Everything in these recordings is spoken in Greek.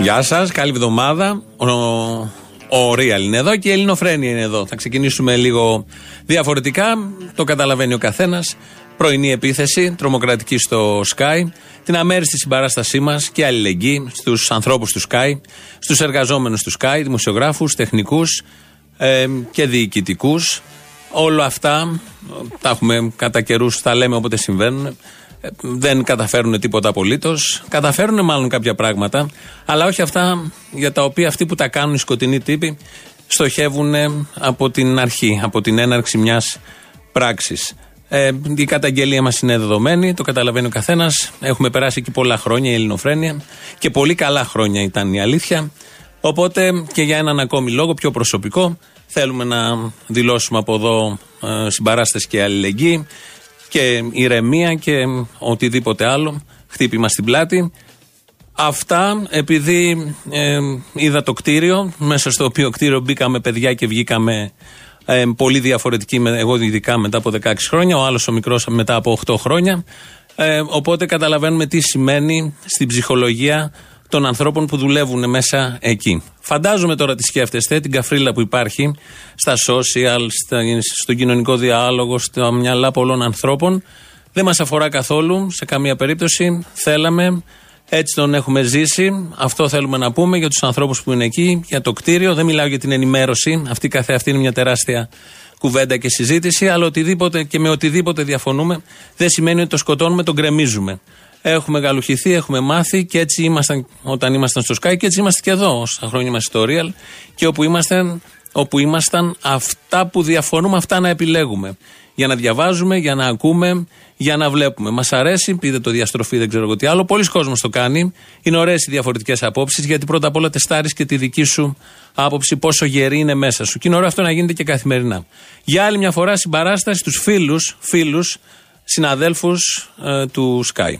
Γεια σας, καλή εβδομάδα. Ο, ο Real είναι εδώ και η Ελληνοφρένεια είναι εδώ. Θα ξεκινήσουμε λίγο διαφορετικά. Το καταλαβαίνει ο καθένας. Πρωινή επίθεση, τρομοκρατική στο Sky. Την αμέριστη συμπαράστασή μας και αλληλεγγύη στους ανθρώπους του Sky, στους εργαζόμενους του Sky, δημοσιογράφους, τεχνικούς ε, και διοικητικούς. Όλα αυτά τα έχουμε κατά καιρούς, τα λέμε όποτε συμβαίνουν δεν καταφέρουν τίποτα απολύτως. Καταφέρουν μάλλον κάποια πράγματα, αλλά όχι αυτά για τα οποία αυτοί που τα κάνουν οι σκοτεινοί τύποι στοχεύουν από την αρχή, από την έναρξη μιας πράξης. Ε, η καταγγελία μας είναι δεδομένη, το καταλαβαίνει ο καθένας. Έχουμε περάσει εκεί πολλά χρόνια η ελληνοφρένεια και πολύ καλά χρόνια ήταν η αλήθεια. Οπότε και για έναν ακόμη λόγο, πιο προσωπικό, θέλουμε να δηλώσουμε από εδώ ε, συμπαράσταση και αλληλεγγύη και ηρεμία και οτιδήποτε άλλο. Χτύπημα στην πλάτη. Αυτά επειδή ε, είδα το κτίριο, μέσα στο οποίο κτίριο μπήκαμε παιδιά και βγήκαμε ε, πολύ διαφορετικοί, εγώ ειδικά μετά από 16 χρόνια, ο άλλος ο μικρός μετά από 8 χρόνια. Ε, οπότε καταλαβαίνουμε τι σημαίνει στην ψυχολογία των ανθρώπων που δουλεύουν μέσα εκεί. Φαντάζομαι τώρα τι σκέφτεστε, την καφρίλα που υπάρχει στα social, στον κοινωνικό διάλογο, στα μυαλά πολλών ανθρώπων. Δεν μας αφορά καθόλου σε καμία περίπτωση. Θέλαμε, έτσι τον έχουμε ζήσει. Αυτό θέλουμε να πούμε για τους ανθρώπους που είναι εκεί, για το κτίριο. Δεν μιλάω για την ενημέρωση. Αυτή καθεαυτή είναι μια τεράστια κουβέντα και συζήτηση. Αλλά οτιδήποτε και με οτιδήποτε διαφωνούμε δεν σημαίνει ότι το σκοτώνουμε, τον γκρεμίζουμε. Έχουμε γαλουχηθεί, έχουμε μάθει και έτσι ήμασταν όταν ήμασταν στο Sky και έτσι είμαστε και εδώ όσα χρόνια είμαστε στο Real και όπου ήμασταν, όπου ήμασταν αυτά που διαφωνούμε αυτά να επιλέγουμε. Για να διαβάζουμε, για να ακούμε, για να βλέπουμε. Μας αρέσει, πείτε το διαστροφή, δεν ξέρω εγώ τι άλλο. Πολλοί κόσμοι το κάνει. Είναι ωραίες οι διαφορετικές απόψεις, γιατί πρώτα απ' όλα τεστάρεις και τη δική σου άποψη, πόσο γερή είναι μέσα σου. Και είναι ωραίο αυτό να γίνεται και καθημερινά. Για άλλη μια φορά συμπαράσταση στους φίλους, φίλους, συναδέλφους ε, του Sky.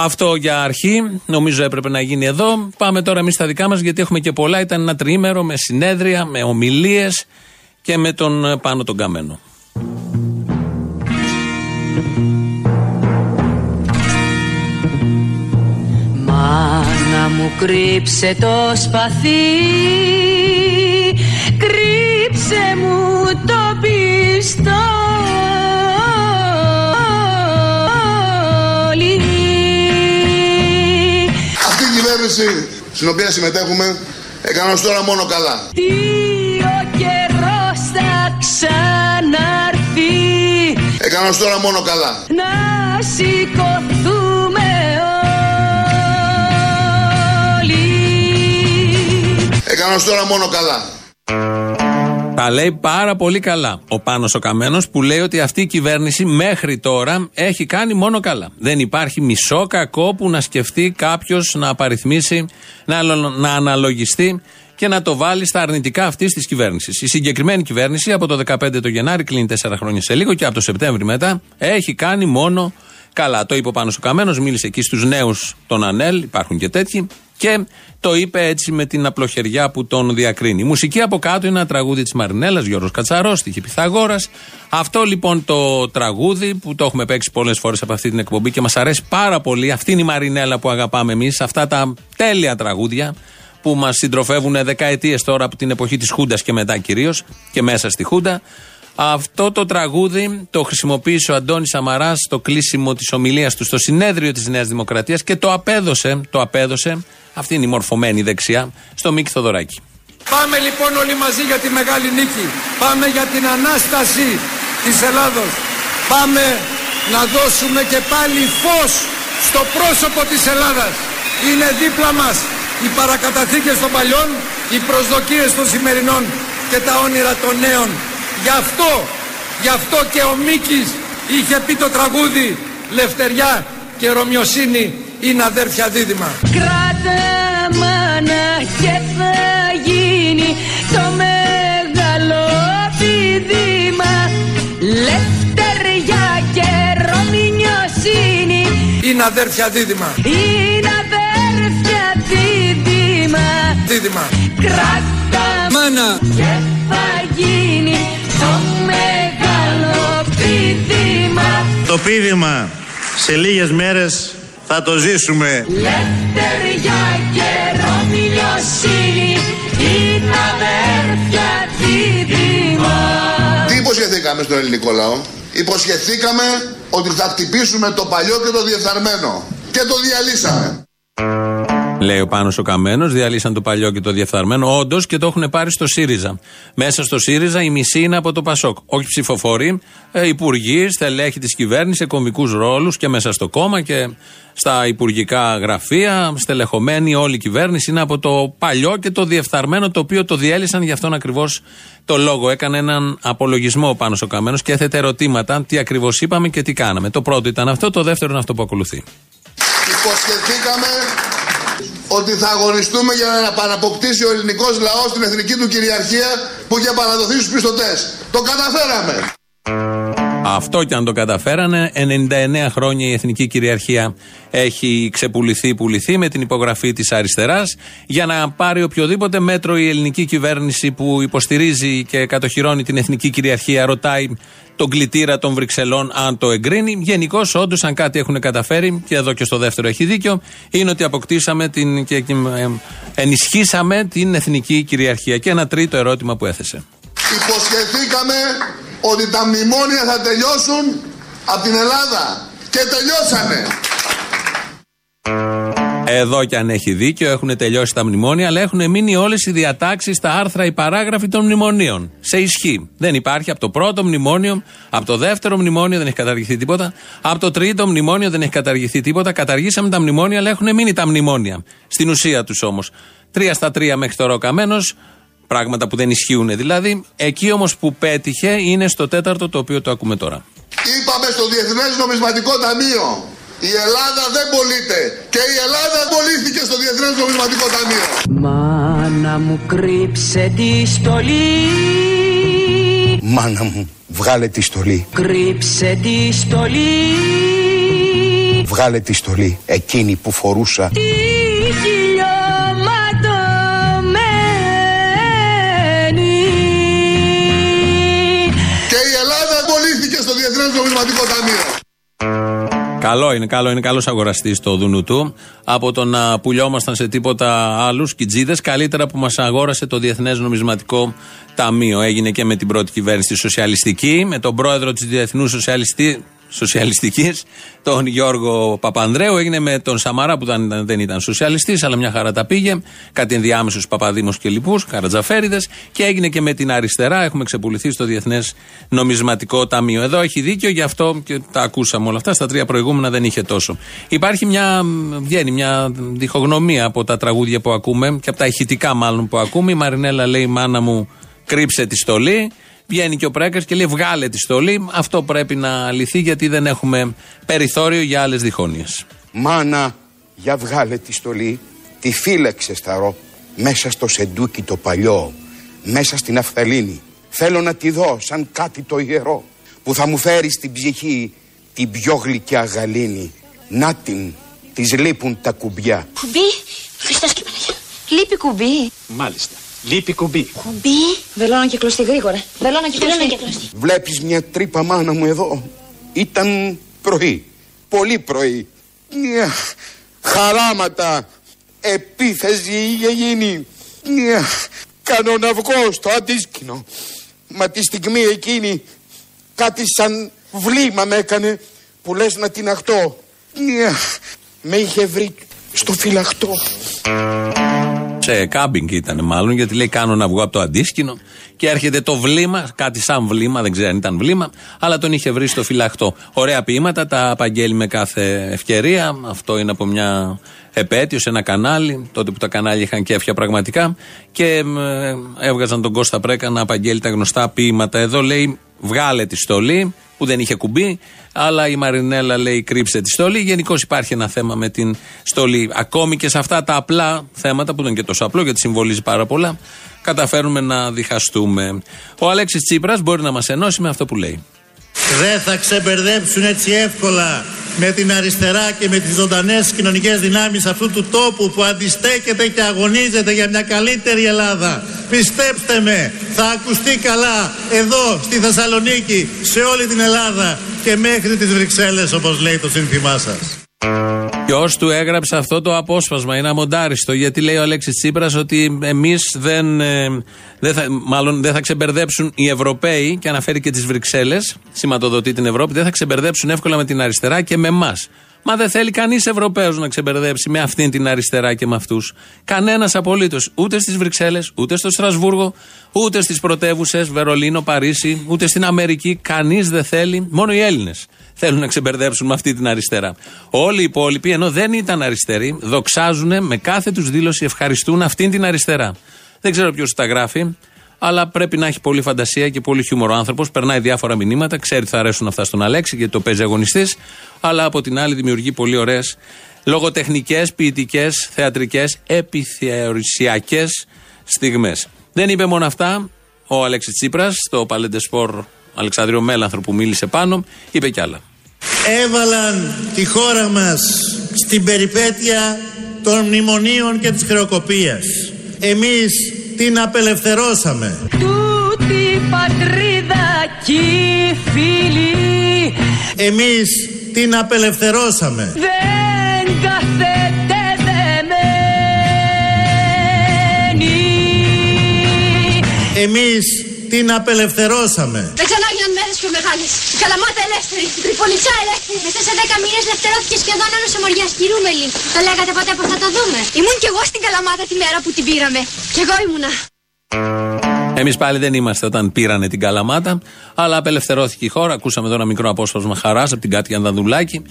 Αυτό για αρχή, νομίζω έπρεπε να γίνει εδώ. Πάμε τώρα εμείς στα δικά μας, γιατί έχουμε και πολλά. Ήταν ένα τριήμερο με συνέδρια, με ομιλίες και με τον ε, πάνω τον καμένο. Μάνα μου κρύψε το σπαθί Κρύψε μου το πιστό κυβέρνηση στην οποία συμμετέχουμε έκανε ως τώρα μόνο καλά. Τι ο καιρός θα ξαναρθεί Έκανε ως τώρα μόνο καλά. Να σηκωθούμε όλοι Έκανε ως τώρα μόνο καλά. Τα λέει πάρα πολύ καλά ο Πάνος ο Καμένος που λέει ότι αυτή η κυβέρνηση μέχρι τώρα έχει κάνει μόνο καλά. Δεν υπάρχει μισό κακό που να σκεφτεί κάποιος να απαριθμίσει, να, να αναλογιστεί και να το βάλει στα αρνητικά αυτής της κυβέρνησης. Η συγκεκριμένη κυβέρνηση από το 2015 το Γενάρη, κλείνει 4 χρόνια σε λίγο και από το Σεπτέμβρη μετά, έχει κάνει μόνο καλά. Το είπε ο Πάνος ο Καμένος, μίλησε εκεί στους νέους των ΑΝΕΛ, υπάρχουν και τέτοιοι, και το είπε έτσι με την απλοχεριά που τον διακρίνει. Η μουσική από κάτω είναι ένα τραγούδι της Μαρινέλας, Γιώργος Κατσαρός, τύχη Πιθαγόρα. Αυτό λοιπόν το τραγούδι που το έχουμε παίξει πολλές φορές από αυτή την εκπομπή και μας αρέσει πάρα πολύ. Αυτή είναι η Μαρινέλα που αγαπάμε εμείς. Αυτά τα τέλεια τραγούδια που μας συντροφεύουν δεκαετίες τώρα από την εποχή της Χούντας και μετά κυρίως και μέσα στη Χούντα. Αυτό το τραγούδι το χρησιμοποίησε ο Αντώνης Σαμαρά στο κλείσιμο της ομιλίας του στο συνέδριο της Νέας Δημοκρατίας και το απέδωσε, το απέδωσε, αυτή είναι η μορφωμένη δεξιά, στο Μίκη Θοδωράκη. Πάμε λοιπόν όλοι μαζί για τη μεγάλη νίκη. Πάμε για την ανάσταση της Ελλάδος. Πάμε να δώσουμε και πάλι φως στο πρόσωπο της Ελλάδας. Είναι δίπλα μας οι παρακαταθήκες των παλιών, οι προσδοκίες των σημερινών και τα όνειρα των νέων Γι' αυτό, γι' αυτό και ο Μίκης είχε πει το τραγούδι «Λευτεριά και Ρωμιοσύνη είναι αδέρφια δίδυμα». Κράτα μάνα και θα γίνει το μεγάλο πηδήμα Λευτεριά και Ρωμιοσύνη είναι αδέρφια δίδυμα. Είναι αδέρφια δίδυμα. Δίδυμα. Κράτα μάνα και θα γίνει το πίδημα σε λίγες μέρες θα το ζήσουμε. Λευτεριά και ρομιλιοσύνη είναι αδέρφια δίδυμα Τι υποσχεθήκαμε στον ελληνικό λαό; Υποσχεθήκαμε ότι θα χτυπήσουμε το παλιό και το διεφθαρμένο. Και το διαλύσαμε. Λέει ο Πάνος ο Καμένος, διαλύσαν το παλιό και το διεφθαρμένο. Όντως και το έχουν πάρει στο ΣΥΡΙΖΑ. Μέσα στο ΣΥΡΙΖΑ η μισή είναι από το ΠΑΣΟΚ. Όχι ψηφοφόροι, ε, υπουργοί, στελέχη της κυβέρνησης, σε κομικούς ρόλους και μέσα στο κόμμα και στα υπουργικά γραφεία. Στελεχωμένη όλη η κυβέρνηση είναι από το παλιό και το διεφθαρμένο το οποίο το διέλυσαν για αυτόν ακριβώς το λόγο. Έκανε έναν απολογισμό ο Πάνος ο Καμένος και έθετε ερωτήματα τι ακριβώς είπαμε και τι κάναμε. Το πρώτο ήταν αυτό, το δεύτερο είναι αυτό που ακολουθεί. Υποσχεθήκαμε ότι θα αγωνιστούμε για να επαναποκτήσει ο ελληνικός λαός την εθνική του κυριαρχία που είχε παραδοθεί στους πιστωτές. Το καταφέραμε. Αυτό και αν το καταφέρανε, 99 χρόνια η εθνική κυριαρχία έχει ξεπουληθεί, πουληθεί με την υπογραφή της αριστεράς για να πάρει οποιοδήποτε μέτρο η ελληνική κυβέρνηση που υποστηρίζει και κατοχυρώνει την εθνική κυριαρχία, ρωτάει τον κλητήρα των Βρυξελών αν το εγκρίνει. Γενικώς, όντως, αν κάτι έχουν καταφέρει, και εδώ και στο δεύτερο έχει δίκιο, είναι ότι αποκτήσαμε την, και ε, ενισχύσαμε την εθνική κυριαρχία. Και ένα τρίτο ερώτημα που έθεσε. Υποσχεθήκαμε ότι τα μνημόνια θα τελειώσουν από την Ελλάδα. Και τελειώσανε. Εδώ και αν έχει δίκιο, έχουν τελειώσει τα μνημόνια, αλλά έχουν μείνει όλες οι διατάξεις, τα άρθρα, οι παράγραφοι των μνημονίων. Σε ισχύ. Δεν υπάρχει από το πρώτο μνημόνιο, από το δεύτερο μνημόνιο δεν έχει καταργηθεί τίποτα, από το τρίτο μνημόνιο δεν έχει καταργηθεί τίποτα. Καταργήσαμε τα μνημόνια, αλλά έχουν μείνει τα μνημόνια. Στην ουσία τους όμως. Τρία στα τρία μέχρι τώρα ο καμένος, πράγματα που δεν ισχύουν δηλαδή. Εκεί όμως που πέτυχε είναι στο τέταρτο το οποίο το ακούμε τώρα. Είπαμε στο Διεθνές Νομισματικό Ταμείο. Η Ελλάδα δεν πωλείται. Και η Ελλάδα πωλήθηκε στο Διεθνές Νομισματικό Ταμείο. Μάνα μου κρύψε τη στολή Μάνα μου, βγάλε τη στολή. Κρύψε τη στολή Βγάλε τη στολή, εκείνη που φορούσα. Τη Καλό είναι, καλό είναι, καλός αγοραστής το δουνού του. Από το να πουλιόμασταν σε τίποτα άλλους κιτζίδες, καλύτερα που μας αγόρασε το Διεθνές Νομισματικό Ταμείο. Έγινε και με την πρώτη κυβέρνηση τη Σοσιαλιστική, με τον πρόεδρο της Διεθνούς Σοσιαλιστή, Σοσιαλιστικής, τον Γιώργο Παπανδρέου. Έγινε με τον Σαμαρά που δεν, δεν ήταν σοσιαλιστής, αλλά μια χαρά τα πήγε. Κάτι ενδιάμεσους Παπαδήμους και λοιπούς, Καρατζαφέριδε. Και έγινε και με την αριστερά. Έχουμε ξεπουληθεί στο Διεθνές Νομισματικό Ταμείο. Εδώ έχει δίκιο, γι' αυτό και τα ακούσαμε όλα αυτά. Στα τρία προηγούμενα δεν είχε τόσο. Υπάρχει μια, βγαίνει μια διχογνωμία από τα τραγούδια που ακούμε και από τα ηχητικά μάλλον που ακούμε. Η Μαρινέλα λέει: Μάνα μου, κρύψε τη στολή. Βγαίνει και ο Πρέκας και λέει: Βγάλε τη στολή. Αυτό πρέπει να λυθεί γιατί δεν έχουμε περιθώριο για άλλες διχόνοιε. Μάνα, για βγάλε τη στολή, τη φύλαξε σταρό, μέσα στο σεντούκι το παλιό, μέσα στην αφθαλήνη. Θέλω να τη δω σαν κάτι το ιερό, που θα μου φέρει στην ψυχή την πιο γλυκιά γαλήνη. Να την, της λείπουν τα κουμπιά. Κουμπί, Χριστός και Παναγία. Λείπει κουμπί. Μάλιστα. Λείπει κουμπί. Κουμπί; Βελόνα και κλωστή γρήγορα. Βελόνα και κλωστή. Βλέπεις μια τρύπα μάνα μου εδώ. Ήταν πρωί. Πολύ πρωί. Μια χαράματα. Επίθεση είχε γίνει. Μια κάνω να βγω στο αντίσκηνο. Μα τη στιγμή εκείνη κάτι σαν βλήμα με έκανε που λες να την αχτώ. Μια με είχε βρει στο φυλαχτό. Σε κάμπινγκ ήταν μάλλον, γιατί λέει: Κάνω να βγω από το αντίσκηνο και έρχεται το βλήμα, κάτι σαν βλήμα, δεν ξέρω αν ήταν βλήμα, αλλά τον είχε βρει στο φυλαχτό. Ωραία ποίηματα, τα απαγγέλει με κάθε ευκαιρία. Αυτό είναι από μια επέτειο σε ένα κανάλι, τότε που τα κανάλια είχαν κέφια πραγματικά. Και ε, έβγαζαν τον Κώστα Πρέκα να απαγγέλει τα γνωστά ποίηματα. Εδώ λέει: Βγάλε τη στολή, που δεν είχε κουμπί, αλλά η Μαρινέλα λέει κρύψε τη στολή. Γενικώς υπάρχει ένα θέμα με την στολή. Ακόμη και σε αυτά τα απλά θέματα, που δεν είναι και τόσο απλό γιατί συμβολίζει πάρα πολλά, καταφέρουμε να διχαστούμε. Ο Αλέξης Τσίπρας μπορεί να μας ενώσει με αυτό που λέει. Δεν θα ξεμπερδέψουν έτσι εύκολα με την αριστερά και με τις ζωντανές κοινωνικές δυνάμεις αυτού του τόπου που αντιστέκεται και αγωνίζεται για μια καλύτερη Ελλάδα. Πιστέψτε με, θα ακουστεί καλά εδώ στη Θεσσαλονίκη, σε όλη την Ελλάδα και μέχρι τις Βρυξέλλες όπως λέει το σύνθημά σας. Ποιος του έγραψε αυτό το απόσπασμα, είναι αμοντάριστο. Γιατί λέει ο Αλέξης Τσίπρας ότι εμείς δεν. ε, δεν θα, μάλλον δεν θα ξεμπερδέψουν οι Ευρωπαίοι, και αναφέρει και τις Βρυξέλλες, σηματοδοτεί την Ευρώπη, δεν θα ξεμπερδέψουν εύκολα με την αριστερά και με εμάς. Μα δεν θέλει κανείς Ευρωπαίο να ξεμπερδέψει με αυτήν την αριστερά και με αυτούς. Κανένας απολύτως. Ούτε στις Βρυξέλλες, ούτε στο Στρασβούργο, ούτε στις πρωτεύουσες, Βερολίνο, Παρίσι, ούτε στην Αμερική. Κανείς δεν θέλει. Μόνο οι Έλληνες θέλουν να ξεμπερδέψουν με αυτή την αριστερά. Όλοι οι υπόλοιποι, ενώ δεν ήταν αριστεροί, δοξάζουν με κάθε τους δήλωση, ευχαριστούν αυτήν την αριστερά. Δεν ξέρω ποιος τα γράφει, αλλά πρέπει να έχει πολύ φαντασία και πολύ χιούμορ ο άνθρωπος. Περνάει διάφορα μηνύματα, ξέρει ότι θα αρέσουν αυτά στον Αλέξη γιατί το παίζει αγωνιστής, αλλά από την άλλη δημιουργεί πολύ ωραίες λογοτεχνικές, ποιητικές, θεατρικές, επιθεωρησιακές στιγμές. Δεν είπε μόνο αυτά ο Αλέξης Τσίπρας στο Παλέντε Σπορ Αλεξάνδριο Μέλανθρο που μίλησε πάνω, είπε κι άλλα. Έβαλαν τη χώρα μας στην περιπέτεια των μνημονίων και της χρεοκοπίας. Εμείς την απελευθερώσαμε. Τούτη πατρίδα κι οι φίλοι Εμείς την απελευθερώσαμε. δεν κάθεται δεμένη. Εμείς την απελευθερώσαμε. Δεν ξανά έγιναν μέρες πιο μεγάλες. Η Καλαμάτα ελεύθερη. Η Τριπολιτσά ελεύθερη. Μέσα σε 10 μήνες ελευθερώθηκε σχεδόν όλος ο Μοριάς Κυρούμελη. Το λέγατε ποτέ πω θα το δούμε. Ήμουν κι εγώ στην Καλαμάτα τη μέρα που την πήραμε. Κι εγώ ήμουνα. Εμείς πάλι δεν είμαστε όταν πήρανε την Καλαμάτα, αλλά απελευθερώθηκε η χώρα. Ακούσαμε εδώ ένα μικρό απόσπασμα χαράς από την Κάτια Ανδαδουλάκη.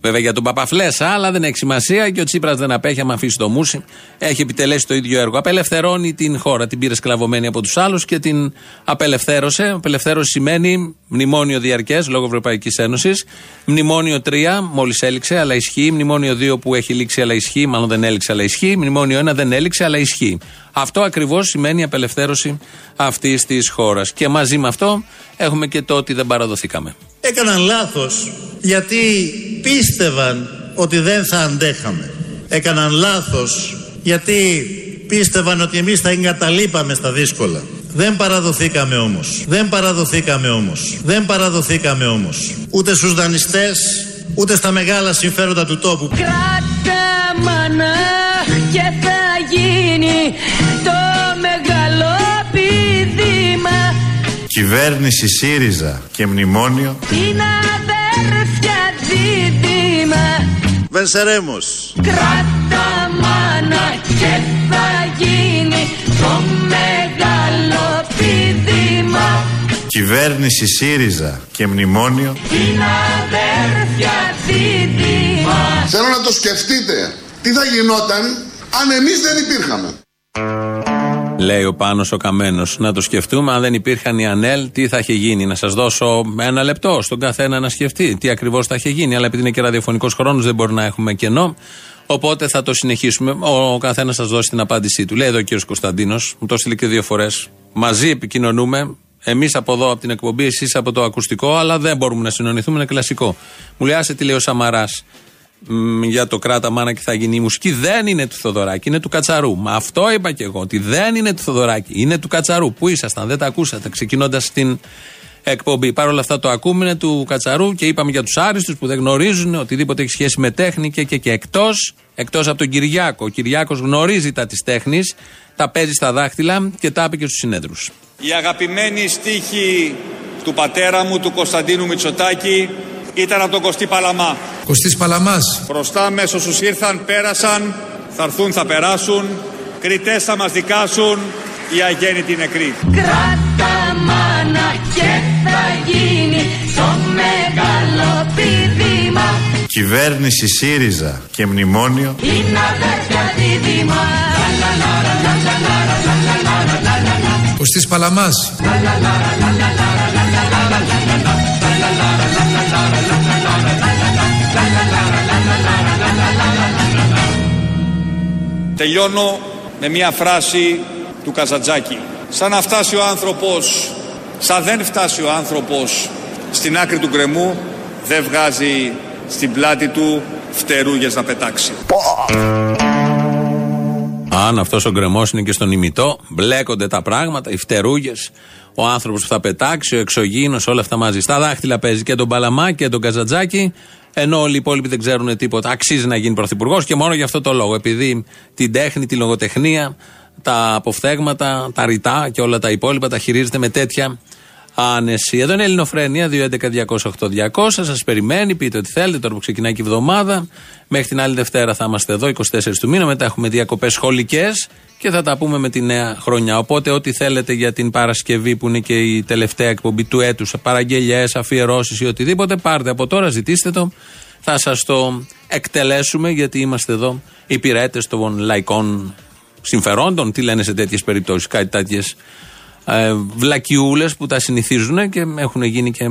Βέβαια για τον Παπαφλέσσα, αλλά δεν έχει σημασία και ο Τσίπρας δεν απέχει άμα αφήσει το μουσι. Έχει επιτελέσει το ίδιο έργο. Απελευθερώνει την χώρα. Την πήρε σκλαβωμένη από τους άλλους και την απελευθέρωσε. Απελευθέρωση σημαίνει μνημόνιο διαρκές λόγω Ευρωπαϊκής Ένωσης. Μνημόνιο 3 μόλις έληξε, αλλά ισχύει. Μνημόνιο 2 που έχει λήξει, αλλά ισχύει. Μάλλον δεν έληξε, αλλά ισχύει. Μνημόνιο 1 δεν έληξε, αλλά ισχύει. Αυτό ακριβώς σημαίνει η απελευθέρωση αυτής της χώρας. Και μαζί με αυτό έχουμε και το ότι δεν παραδοθήκαμε. Έκαναν λάθος γιατί πίστευαν ότι δεν θα αντέχαμε. Έκαναν λάθος γιατί πίστευαν ότι εμείς θα εγκαταλείπαμε στα δύσκολα. Δεν παραδοθήκαμε όμως. Δεν παραδοθήκαμε όμως. Δεν παραδοθήκαμε όμως. Ούτε στους δανειστές, ούτε στα μεγάλα συμφέροντα του τόπου. Κράτα μάνα και θα γίνει το Κυβέρνηση ΣΥΡΙΖΑ και μνημόνιο. την αδέρφια δίδυμα Βενσερέμος. Κράτα μάνα και θα γίνει το μεγάλο πηδήμα Κυβέρνηση ΣΥΡΙΖΑ και μνημόνιο. την αδέρφια δίδυμα Θέλω να το σκεφτείτε. Τι θα γινόταν αν εμείς δεν υπήρχαμε; Λέει ο Πάνος ο Καμένος. Να το σκεφτούμε, αν δεν υπήρχαν οι ΑΝΕΛ, τι θα είχε γίνει. Να σας δώσω ένα λεπτό στον καθένα να σκεφτεί τι ακριβώς θα είχε γίνει. Αλλά επειδή είναι και ραδιοφωνικός χρόνος, δεν μπορεί να έχουμε κενό. Οπότε θα το συνεχίσουμε. Ο καθένας σας δώσει την απάντησή του. Λέει εδώ ο κύριος Κωνσταντίνος, μου το έστειλε και δύο φορές. Μαζί επικοινωνούμε. Εμείς από εδώ, από την εκπομπή, εσείς από το ακουστικό, αλλά δεν μπορούμε να συνονιθούμε. Είναι κλασικό. Μου λέει, άσε τι λέει ο Σαμαράς μ, για το κράτα μάνα και θα γίνει η μουσική δεν είναι του Θοδωράκη, είναι του Κατσαρού. Μα αυτό είπα και εγώ, ότι δεν είναι του Θοδωράκη, είναι του Κατσαρού. Πού ήσασταν, δεν τα ακούσατε, ξεκινώντας την εκπομπή. Παρ' όλα αυτά το ακούμε, είναι του Κατσαρού και είπαμε για τους άριστους που δεν γνωρίζουν οτιδήποτε έχει σχέση με τέχνη και, και, και εκτός εκτός από τον Κυριάκο. Ο Κυριάκος γνωρίζει τα της τέχνης, τα παίζει στα δάχτυλα και τα είπε και στους συνέδρους. Η αγαπημένη στίχη του πατέρα μου, του Κωνσταντίνου Μητσοτάκη, ήταν από τον Κωστή Παλαμά. Κωστής Παλαμάς. Μπροστά με όσους ήρθαν, πέρασαν, θα έρθουν, θα περάσουν, κριτές θα μας δικάσουν, οι αγέννητοι νεκροί. Κράτα μάνα και θα γίνει το μεγάλο πηδήμα Κυβέρνηση ΣΥΡΙΖΑ και μνημόνιο. την αδέρφια δίδυμα Κωστής Παλαμάς. Τελειώνω με μια φράση του Καζατζάκη. Σαν να φτάσει ο άνθρωπος, σαν δεν φτάσει ο άνθρωπος στην άκρη του γκρεμού, δεν βγάζει στην πλάτη του φτερούγες να πετάξει. Αν αυτός ο γκρεμός είναι και στον ημιτό, μπλέκονται τα πράγματα, οι φτερούγες, ο άνθρωπος που θα πετάξει, ο εξωγήινος, όλα αυτά μαζί. Στα δάχτυλα παίζει και τον Παλαμά και τον Καζατζάκη. Ενώ όλοι οι υπόλοιποι δεν ξέρουν τίποτα. Αξίζει να γίνει πρωθυπουργός και μόνο γι' αυτό το λόγο. Επειδή την τέχνη, τη λογοτεχνία, τα αποφθέγματα, τα ρητά και όλα τα υπόλοιπα τα χειρίζεται με τέτοια άνεση. Εδώ είναι η Ελληνοφρένεια 211-208-200. Σας περιμένει, πείτε ό,τι θέλετε. Τώρα που ξεκινάει και η εβδομάδα. Μέχρι την άλλη Δευτέρα θα είμαστε εδώ, 24 του μήνα. Μετά έχουμε διακοπές σχολικές και θα τα πούμε με τη νέα χρονιά. Οπότε, ό,τι θέλετε για την Παρασκευή που είναι και η τελευταία εκπομπή του έτους, παραγγελιές, αφιερώσεις ή οτιδήποτε, πάρτε από τώρα, ζητήστε το. Θα σας το εκτελέσουμε γιατί είμαστε εδώ υπηρέτες των λαϊκών συμφερόντων. Τι λένε σε τέτοιες περιπτώσεις, κάτι τέτοιες ε, βλακιούλες που τα συνηθίζουν και έχουν γίνει και ε,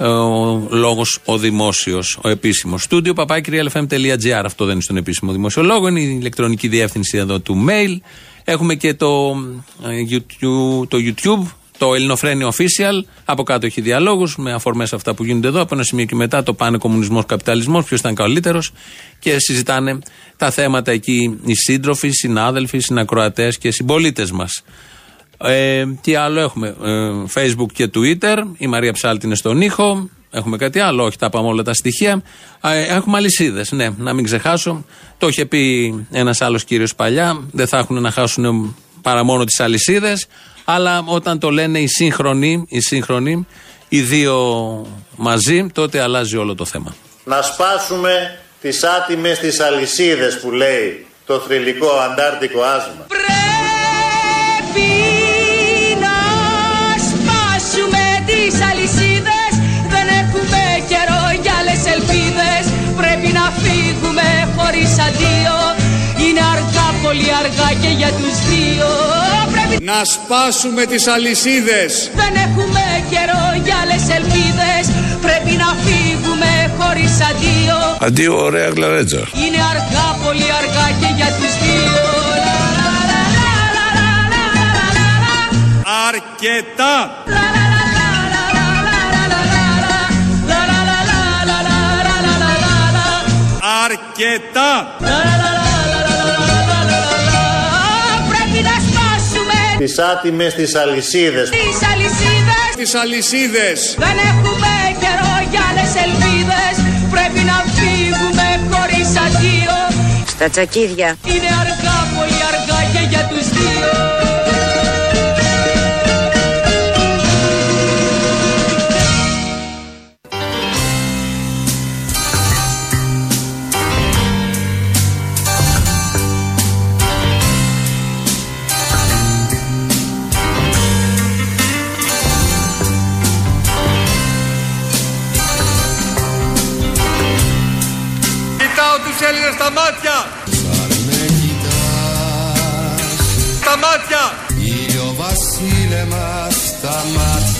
ο λόγος ο δημόσιος, ο επίσημος. Στούντιο παπάκυριαλfm.gr. Αυτό δεν είναι στον επίσημο δημόσιο λόγο, είναι η ηλεκτρονική διεύθυνση εδώ του mail. Έχουμε και το, ε, YouTube, το YouTube, το Ελληνοφρένιο Official. Από κάτω έχει διαλόγους με αφορμές αυτά που γίνονται εδώ. Από ένα σημείο και μετά το πάνε κομμουνισμός, καπιταλισμός, ποιος ήταν καλύτερος. Και συζητάνε τα θέματα εκεί οι σύντροφοι, συνάδελφοι, συνακροατές και συμπολίτες μας. Ε, τι άλλο έχουμε; Ε, Facebook και Twitter. Η Μαρία Ψάλτη είναι στον ήχο. Έχουμε κάτι άλλο; Όχι, τα πάμε όλα τα στοιχεία. Ε, έχουμε αλυσίδες. Ναι, να μην ξεχάσω. Το είχε πει ένας άλλος κύριος παλιά. Δεν θα έχουν να χάσουν παρά μόνο τις αλυσίδες. Αλλά όταν το λένε οι σύγχρονοι, οι σύγχρονοι, οι δύο μαζί, τότε αλλάζει όλο το θέμα. Να σπάσουμε τις άτιμες τις αλυσίδες που λέει το θρηλυκό αντάρτικο άσμα. Είναι αργά, αργά και για τους δύο να σπάσουμε τις αλυσίδες Δεν έχουμε καιρό για άλλες ελπίδες Πρέπει να φύγουμε χωρίς αντίο Αντίο ωραία γλαρέτζα Είναι αργά, πολύ αργά και για τους δύο Αρκετά! αρκετά. Πρέπει να σπάσουμε τις άτιμες τις αλυσίδες. Τις αλυσίδες. Τις αλυσίδες. Δεν έχουμε καιρό για τις ελπίδες. Πρέπει να φύγουμε χωρίς αδείο. Στα τσακίδια. Είναι αργά, πολύ αργά και για τους δύο.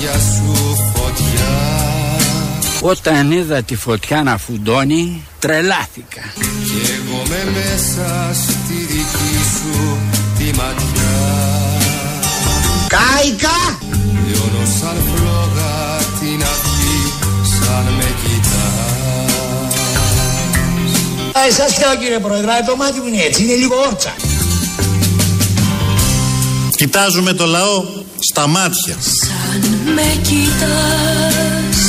Μάτια σου φωτιά Όταν είδα τη φωτιά να φουντώνει, τρελάθηκα. Κι εγώ με μέσα στη δική σου τη ματιά Κάικα! Λιώνω σαν φλόγα την αυγή σαν με κοιτάς Ε, σας λέω κύριε Πρόεδρε, το μάτι μου είναι έτσι, είναι λίγο όρτσα. Κοιτάζουμε το λαό στα μάτια. Αν με κοιτάς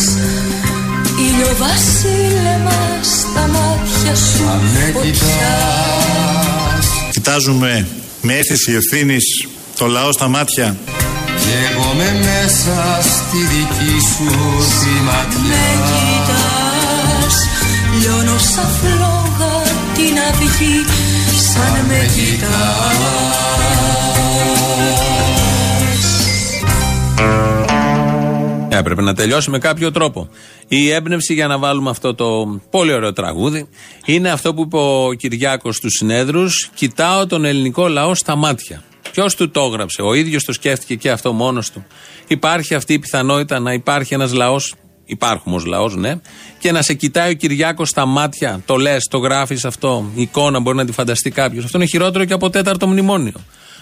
Ήλιο βασίλεμας στα μάτια σου. Με φωτιά. κοιτάς. Κοιτάζουμε με αίσθηση ευθύνης το λαό στα μάτια. Κι εγώ με μέσα στη δική σου τη Με ματιά κοιτάς Λιώνω σαν φλόγα την αυγή. Σαν με κοιτάς Έπρεπε να τελειώσει με κάποιο τρόπο. Η έμπνευση για να βάλουμε αυτό το πολύ ωραίο τραγούδι είναι αυτό που είπε ο Κυριάκος στους συνέδρους: Κοιτάω τον ελληνικό λαό στα μάτια. Ποιος του το έγραψε, ο ίδιος το σκέφτηκε και αυτό μόνος του. Υπάρχει αυτή η πιθανότητα να υπάρχει ένας λαός, υπάρχουμε ως λαός, ναι, και να σε κοιτάει ο Κυριάκος στα μάτια. Το λες, το γράφεις αυτό, η εικόνα μπορεί να τη φανταστεί κάποιος. Αυτό είναι χειρότερο και από τέταρτο μνημόνιο.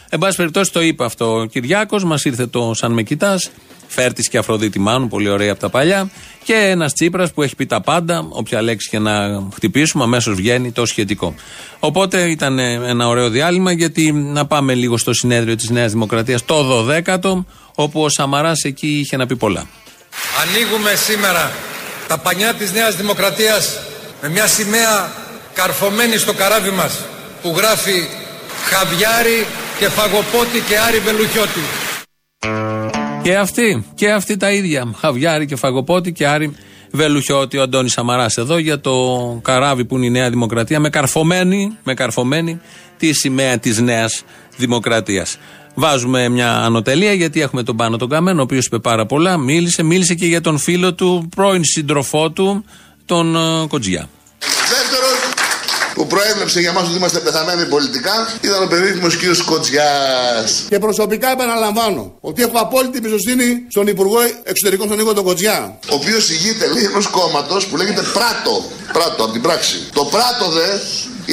Εν πάση περιπτώσει το είπε αυτό ο Κυριάκος, μας ήρθε το σαν με κοιτάς. Φέρτης και Αφροδίτη Μάνου, πολύ ωραία από τα παλιά. Και ένας Τσίπρας που έχει πει τα πάντα, όποια λέξη και να χτυπήσουμε, αμέσως βγαίνει το σχετικό. Οπότε ήταν ένα ωραίο διάλειμμα, γιατί να πάμε λίγο στο συνέδριο της Νέας Δημοκρατίας το 12ο, όπου ο Σαμαράς εκεί είχε να πει πολλά. Ανοίγουμε σήμερα τα πανιά της Νέας Δημοκρατίας με μια σημαία καρφωμένη στο καράβι μας που γράφει Χαβιάρι και Φαγοπότη και Άρη Βελουχιώτη. Και αυτοί, και αυτοί τα ίδια. Χαβιάρη και Φαγοπότη και Άρη Βελουχιώτη. Ο Αντώνης Σαμαράς εδώ για το καράβι που είναι η Νέα Δημοκρατία με καρφωμένη, με καρφωμένη τη σημαία της Νέας Δημοκρατίας. Βάζουμε μια ανωτελεία γιατί έχουμε τον Πάνο τον Καμένο, ο οποίος είπε πάρα πολλά. Μίλησε, μίλησε και για τον φίλο του, πρώην σύντροφό του, τον ε, Κοτζιά. Δεύτερος που προέβλεψε για μας ότι είμαστε πεθαμένοι πολιτικά ήταν ο περίφημος κ. Κοτζιάς. Και προσωπικά επαναλαμβάνω ότι έχω απόλυτη εμπιστοσύνη στον Υπουργό Εξωτερικών, τον Νίκο τον Κοτζιά. Ο οποίος ηγείται λέει ενός κόμματος που λέγεται Πράτο. Πράτο από την πράξη. Το Πράτο δε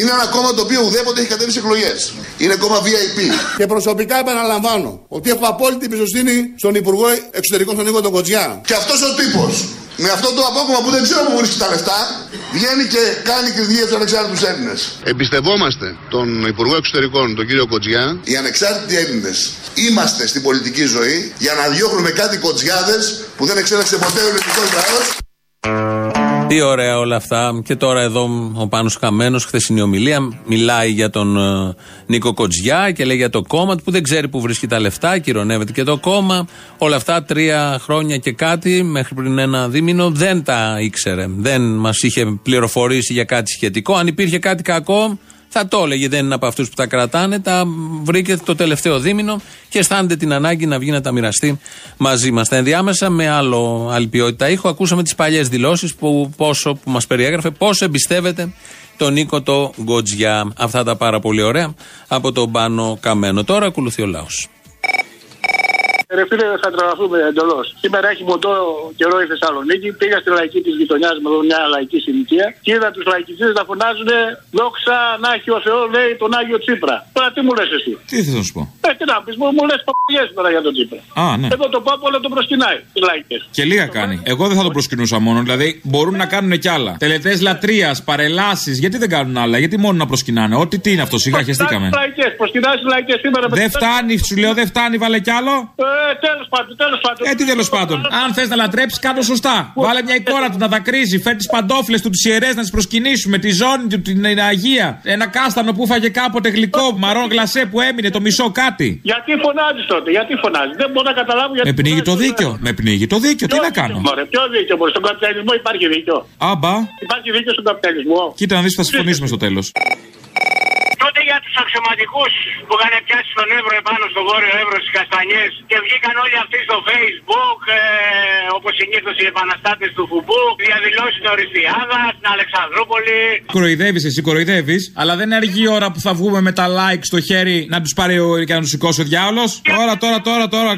είναι ένα κόμμα το οποίο ουδέποτε έχει κατέβει σε εκλογές. Είναι κόμμα VIP. Και προσωπικά επαναλαμβάνω ότι έχω απόλυτη εμπιστοσύνη στον Υπουργό Εξωτερικών, τον Νίκο τον Κοτζιά. Και αυτός ο τύπος με αυτό το απόκομμα που δεν ξέρω που βρίσκει τα λεφτά βγαίνει και κάνει κριτική για τους ανεξάρτητους Έλληνες. Εμπιστευόμαστε τον Υπουργό Εξωτερικών, τον κύριο Κοτζιά. Οι ανεξάρτητοι Έλληνες είμαστε στην πολιτική ζωή για να διώχνουμε κάτι κοτζιάδες που δεν εξέλεξε ποτέ ο ελληνικός λαός. Τι ωραία όλα αυτά. Και τώρα εδώ ο Πάνος Χαμένος, χθεσινή ομιλία, μιλάει για τον ε, Νίκο Κοτζιά και λέει για το κόμμα του που δεν ξέρει που βρίσκει τα λεφτά, κυρωνεύεται και το κόμμα. Όλα αυτά τρία χρόνια και κάτι, μέχρι πριν ένα δίμηνο, δεν τα ήξερε. Δεν μας είχε πληροφορήσει για κάτι σχετικό. Αν υπήρχε κάτι κακό, θα το έλεγε. Δεν είναι από αυτούς που τα κρατάνε. Τα βρήκε το τελευταίο δίμηνο και αισθάνεται την ανάγκη να βγει να τα μοιραστεί μαζί μας. Τα ενδιάμεσα με άλλο, άλλη ποιότητα ήχο ακούσαμε τις παλιές δηλώσεις που, πόσο, που μας περιέγραφε πόσο εμπιστεύεται τον Νίκο το Γκοτζιά. Αυτά τα πάρα πολύ ωραία από τον Πάνο Καμένο. Τώρα ακολουθεί ο λαός. Ρε φίλε, θα τραβαθούμε εντελώς. Σήμερα έχει μοντό καιρό η Θεσσαλονίκη. Πήγα στη λαϊκή της γειτονιάς με εδώ μια λαϊκή συνοικία και είδα τους λαϊκιστές να φωνάζουν Δόξα να έχει ο Θεός, λέει τον Άγιο Τσίπρα. Τώρα τι μου λες εσύ; Τι θα σου πω; Ε, τι να πεις, μου, μου λες παπαγιές τώρα για τον Τσίπρα. Α, ναι. Εδώ το πάπο όλο το προσκυνάει. Τι λαϊκές. Και λίγα κάνει. Εγώ δεν θα το προσκυνούσα μόνο. Δηλαδή μπορούν να κάνουν κι άλλα. Τελετές λατρείας, παρελάσεις. Γιατί δεν κάνουν άλλα. Γιατί μόνο να προσκυνάνε. Ό,τι τι είναι αυτό, σιγά χεστήκαμε. Προσκυνάει λαϊκές σήμερα. Δεν φτάνει, σου λέω δεν φτάνει, βάλε κι άλλο. Ε, τέλος πάντων, τέλος πάντων. Ε, τι τέλος πάντων. Αν θες να λατρέψεις, κάτω σωστά. Βάλε μια εικόνα του να δακρύζει. Φέρ τις παντόφλες του, τις ιερές να τις προσκυνήσουμε. Τη ζώνη του, την Αγία. Ένα κάστανο που φάγε κάποτε γλυκό, μαρό γλασέ που έμεινε, το μισό κάτι. Γιατί φωνάζεις τότε, γιατί φωνάζεις; Δεν μπορώ να καταλάβω γιατί. Με πνίγει το δίκιο. Με πνίγει το δίκιο. Τι να κάνω; Μωρέ, ποιο δίκιο, μωρέ. Στον καπιταλισμό υπάρχει δίκιο. Άμπα. Υπάρχει δίκιο στον καπιταλισμό. Κοίτα να δεις θα συμφωνήσουμε στο τέλος. Τότε για τους αξιωματικούς που είχαν πιάσει τον Εύρο επάνω στο βόρειο Εύρο στις Καστανιές και βγήκαν όλοι αυτοί στο Facebook, ε, όπως συνήθως οι επαναστάτες του Φουμπού, διαδηλώσει στην Οριστιάδα, στην Αλεξανδρούπολη. Κοροϊδεύεις, εσύ κοροϊδεύεις, αλλά δεν είναι αργή η ώρα που θα βγούμε με τα like στο χέρι να τους πάρει ο, και να τους σηκώσει ο διάολος. Τώρα, τώρα, τώρα, τώρα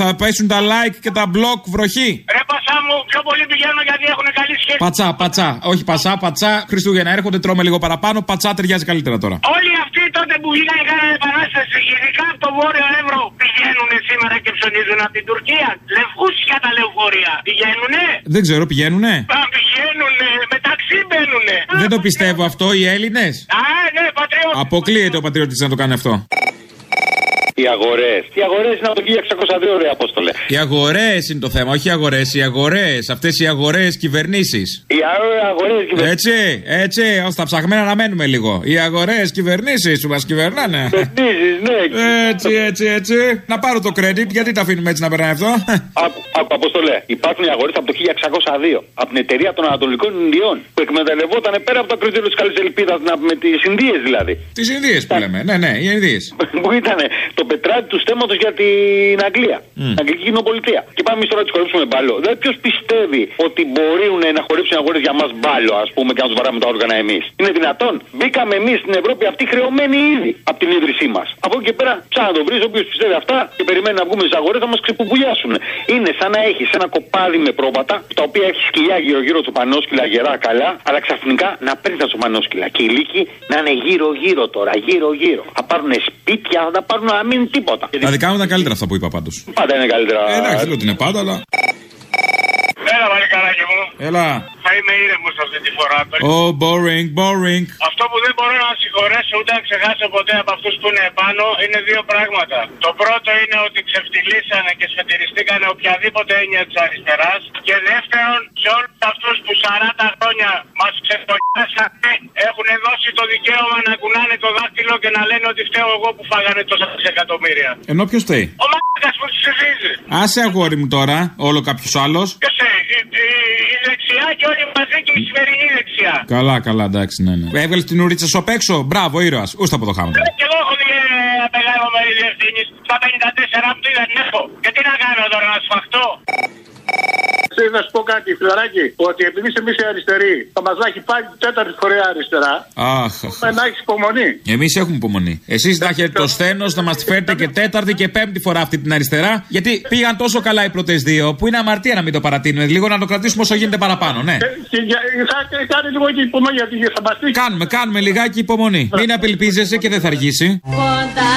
θα πέσουν τα like και τα block βροχή. Ρε πασά μου, πιο πολύ πηγαίνω γιατί έχουν καλή σχέση. Πατσά, πατσά. Όχι πασά, πατσά. Χριστούγεννα έρχονται, τρώμε λίγο παραπάνω. Πατσά ταιριάζει καλύτερα τώρα. Όλοι αυτοί τότε που βγήκαν και κάνανε επανάσταση, ειδικά από το βόρειο Εύρο, πηγαίνουν σήμερα και ψωνίζουν από την Τουρκία. Λευκούσια τα λεωφορεία. Πηγαίνουνε; Δεν ξέρω, πηγαίνουνε; Α, πηγαίνουνε. Μεταξύ μπαίνουνε. Δεν το πιστεύω αυτό οι Έλληνες. Α, ναι, πατριώτη. Αποκλείεται ο πατριώτης να το κάνει αυτό. Οι αγορές. Οι αγορές είναι από το 1602, ρε Απόστολε. Οι αγορές είναι το θέμα, όχι οι αγορές. Οι αγορές. Αυτές οι αγορές κυβερνήσεις. Οι αγορές κυβερνήσει. Έτσι, έτσι, ως τα ψαγμένα να μένουμε λίγο. Οι αγορές κυβερνήσεις που μας κυβερνάνε. Κυβερνήσεις, ναι. Έτσι, έτσι, έτσι. Να πάρω το credit, γιατί τα αφήνουμε έτσι να περνάει αυτό; Άκου, Απόστολε. Υπάρχουν οι αγορές από το 1602. Από την εταιρεία των Ανατολικών Ινδιών. Που εκμεταλλευόταν πέρα από το κριτήριο της καλής ελπίδας με τις Ινδίες δηλαδή. Τις Ινδίες που λέμε. Ναι, ναι, οι Ινδίες. που ήταν το πετράτη του στέματος για την Αγγλία. Mm. Την Αγγλική Κοινοπολιτεία. Και πάμε εμείς τώρα να του χορέψουμε μπάλο. Δηλαδή, ποιος πιστεύει ότι μπορούν να χορέψουν αγορές για μας μπάλο, ας πούμε, και να τους βαράμε τα όργανα εμείς; Είναι δυνατόν; Μπήκαμε εμείς στην Ευρώπη αυτή χρεωμένοι ήδη από την ίδρυσή μας. Από εκεί και πέρα, ψάχνει να το βρεις, ο οποίο πιστεύει αυτά και περιμένει να βγούμε στις αγορές θα μας ξεπουπουλιάσουν. Είναι σαν να έχει ένα κοπάδι με πρόβατα, τα οποία έχει σκυλιά γύρω-γύρω του πανόσκυλα γερά καλά, αλλά ξαφνικά να παίρνεις τα πανόσκυλα. Και οι λύκοι να είναι γύρω-γύρω τώρα, γύρω-γύρω. Θα πάρουν σπίτια, θα τα πάρουν να μην τίποτα. Τα δικά μου ήταν καλύτερα αυτά που είπα πάντως. Πάντα είναι καλύτερα. Ε, εντάξει, δεν λέω ότι είναι πάντα, αλλά. Έλα, βαλικαράκι μου. Έλα. Θα είμαι ήρεμος αυτή τη φορά. Oh, boring, boring. Αυτό που δεν μπορώ να συγχωρέσω ούτε να ξεχάσω ποτέ από αυτούς που είναι επάνω είναι δύο πράγματα. Το πρώτο είναι ότι ξεφτυλίσανε και σφετηριστήκανε οποιαδήποτε έννοια της αριστεράς. Και δεύτερον, σε όλους αυτούς που 40 χρόνια μας ξεφτυλίσανε έχουν δώσει το δικαίωμα να κουνάνε το δάχτυλο και να λένε ότι φταίω εγώ που φάγανε τόσα δισεκατομμύρια. Ενώ ποιος θέλει. Ο μάκα που του ψηφίζει. Άσε αγόρι μου τώρα, όλο κάποιος άλλος. Ποιο η σημερινή δεξιά. Καλά, καλά, εντάξει, ναι, ναι. Έβγαλες την ουρίτσα σου απ' έξω. Μπράβο, ήρωας. Ούστα από το χάμα. Και εγώ έχω δει ε, μεγάλο μερίδιο ευθύνη. Στα 54 που δεν έχω. Και τι να κάνω τώρα, να σφαχτώ. Θέλω να σου πω κάτι, φιλαράκι, ότι επειδή εμεί οι αριστεροί θα μα έχει πάλι την τέταρτη φορά αριστερά, Αχ. πρέπει να έχεις υπομονή. Εμείς έχουμε υπομονή. Εσείς να έχετε το σθένος να μας τη φέρετε και τέταρτη και πέμπτη φορά αυτή την αριστερά. Γιατί πήγαν τόσο καλά οι πρώτες δύο, που είναι αμαρτία να μην το παρατείνουμε. Λίγο να το κρατήσουμε όσο γίνεται παραπάνω, ναι. Ε, Και για- θα κάνει λίγο και υπομονή γιατί θα μας πει. Κάνουμε, κάνουμε λιγάκι υπομονή. Μην απελπίζεσαι και δεν θα αργήσει. Κοντά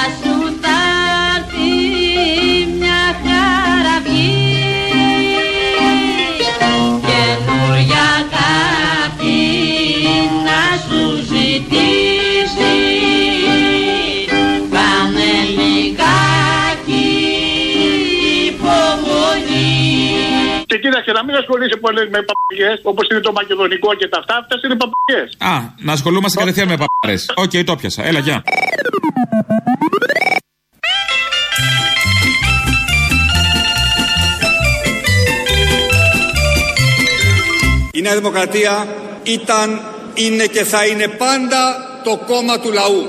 κοίταξε να μην ασχολείσαι πολύ με παπαγιές όπως είναι το μακεδονικό και τα αυτά. Αυτές είναι παπαγιές. Α, να ασχολούμαστε κατευθείαν με παπάρε. Οκ, το πιασα. Έλα, γεια. Η Νέα Δημοκρατία ήταν, είναι και θα είναι πάντα το κόμμα του λαού.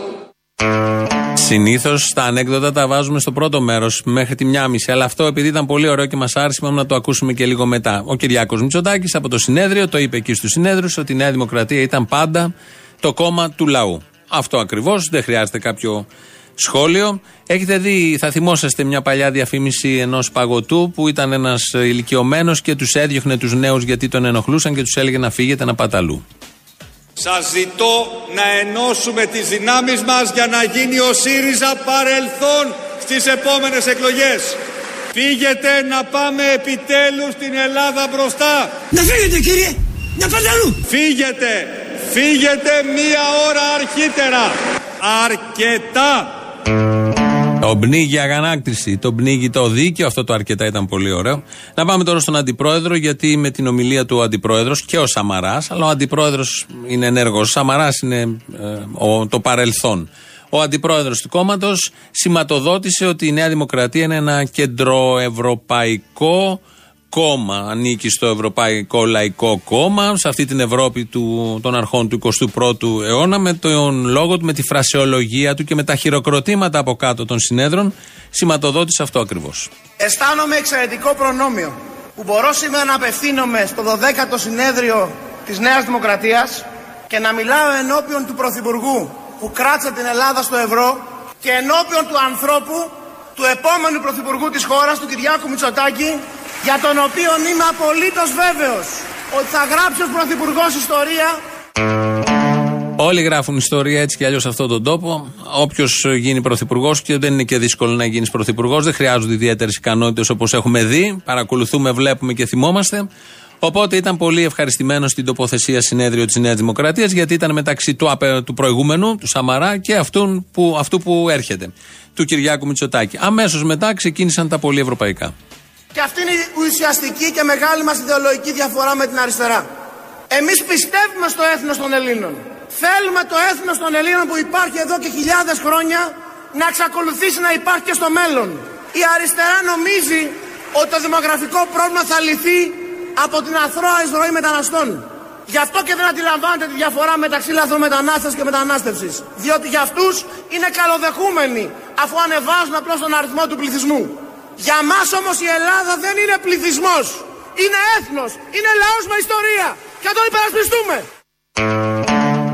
Συνήθως τα ανέκδοτα τα βάζουμε στο πρώτο μέρος μέχρι τη μία μισή. Αλλά αυτό επειδή ήταν πολύ ωραίο και μας άρεσε, είπαμε να το ακούσουμε και λίγο μετά. Ο Κυριάκος Μητσοτάκης από το συνέδριο το είπε εκεί στους συνέδριους ότι η Νέα Δημοκρατία ήταν πάντα το κόμμα του λαού. Αυτό ακριβώς, δεν χρειάζεται κάποιο σχόλιο. Έχετε δει, θα θυμόσαστε μια παλιά διαφήμιση ενός παγωτού που ήταν ένας ηλικιωμένος και τους έδιωχνε τους νέους γιατί τον ενοχλούσαν και τους έλεγε να φύγετε να πάτε αλλού. Σας ζητώ να ενώσουμε τις δυνάμεις μας για να γίνει ο ΣΥΡΙΖΑ παρελθόν στις επόμενες εκλογές. Φύγετε να πάμε επιτέλους την Ελλάδα μπροστά. Να φύγετε κύριε, να πάτε αλλού Φύγετε, φύγετε μία ώρα αρχίτερα. Αρκετά. Το πνίγει η αγανάκτηση, το πνίγει το δίκαιο, αυτό το αρκετά ήταν πολύ ωραίο. Να πάμε τώρα στον Αντιπρόεδρο, γιατί με την ομιλία του ο Αντιπρόεδρος και ο Σαμαράς, αλλά ο Αντιπρόεδρος είναι ενέργος, ο Σαμαράς είναι ε, ο, το παρελθόν. Ο Αντιπρόεδρος του κόμματος σηματοδότησε ότι η Νέα Δημοκρατία είναι ένα κεντροευρωπαϊκό κόμμα. Ανήκει στο Ευρωπαϊκό Λαϊκό Κόμμα, σε αυτή την Ευρώπη του, των αρχών του 21ου αιώνα, με τον λόγο του, με τη φρασεολογία του και με τα χειροκροτήματα από κάτω των συνέδρων, σηματοδότησε αυτό ακριβώς. Αισθάνομαι εξαιρετικό προνόμιο που μπορώ σήμερα να απευθύνομαι στο 12ο συνέδριο της Νέας Δημοκρατίας και να μιλάω ενώπιον του Πρωθυπουργού που κράτησε την Ελλάδα στο ευρώ και ενώπιον του ανθρώπου του επόμενου Πρωθυπουργού της χώρας, του Κυριάκου Μητσοτάκη, για τον οποίο είμαι απολύτως βέβαιος ότι θα γράψει ως Πρωθυπουργός ιστορία Όλοι γράφουν ιστορία έτσι κι αλλιώς σε αυτόν τον τόπο. Όποιος γίνει πρωθυπουργός, και δεν είναι και δύσκολο να γίνεις πρωθυπουργός, δεν χρειάζονται ιδιαίτερες ικανότητες όπως έχουμε δει. Παρακολουθούμε, βλέπουμε και θυμόμαστε. Οπότε ήταν πολύ ευχαριστημένο στην τοποθεσία συνέδριο της Νέας Δημοκρατίας, γιατί ήταν μεταξύ του, απε- του προηγούμενου, του Σαμαρά, και αυτού που, αυτού που έρχεται, του Κυριάκου Μητσοτάκη. Αμέσως μετά ξεκίνησαν τα πολύ ευρωπαϊκά. Και αυτή είναι η ουσιαστική και μεγάλη μας ιδεολογική διαφορά με την αριστερά. Εμείς πιστεύουμε στο έθνος των Ελλήνων. Θέλουμε το έθνος των Ελλήνων που υπάρχει εδώ και χιλιάδες χρόνια να εξακολουθήσει να υπάρχει και στο μέλλον. Η αριστερά νομίζει ότι το δημογραφικό πρόβλημα θα λυθεί από την αθρώα εισρωή μεταναστών. Γι' αυτό και δεν αντιλαμβάνεται τη διαφορά μεταξύ λαθρομετανάστευση και μετανάστευσης. Διότι για αυτούς είναι καλοδεχούμενοι αφού ανεβάζουν απλώς τον αριθμό του πληθυσμού. Για μας όμως η Ελλάδα δεν είναι πληθυσμός. Είναι έθνος. Είναι λαός με ιστορία. Και θα τον υπερασπιστούμε.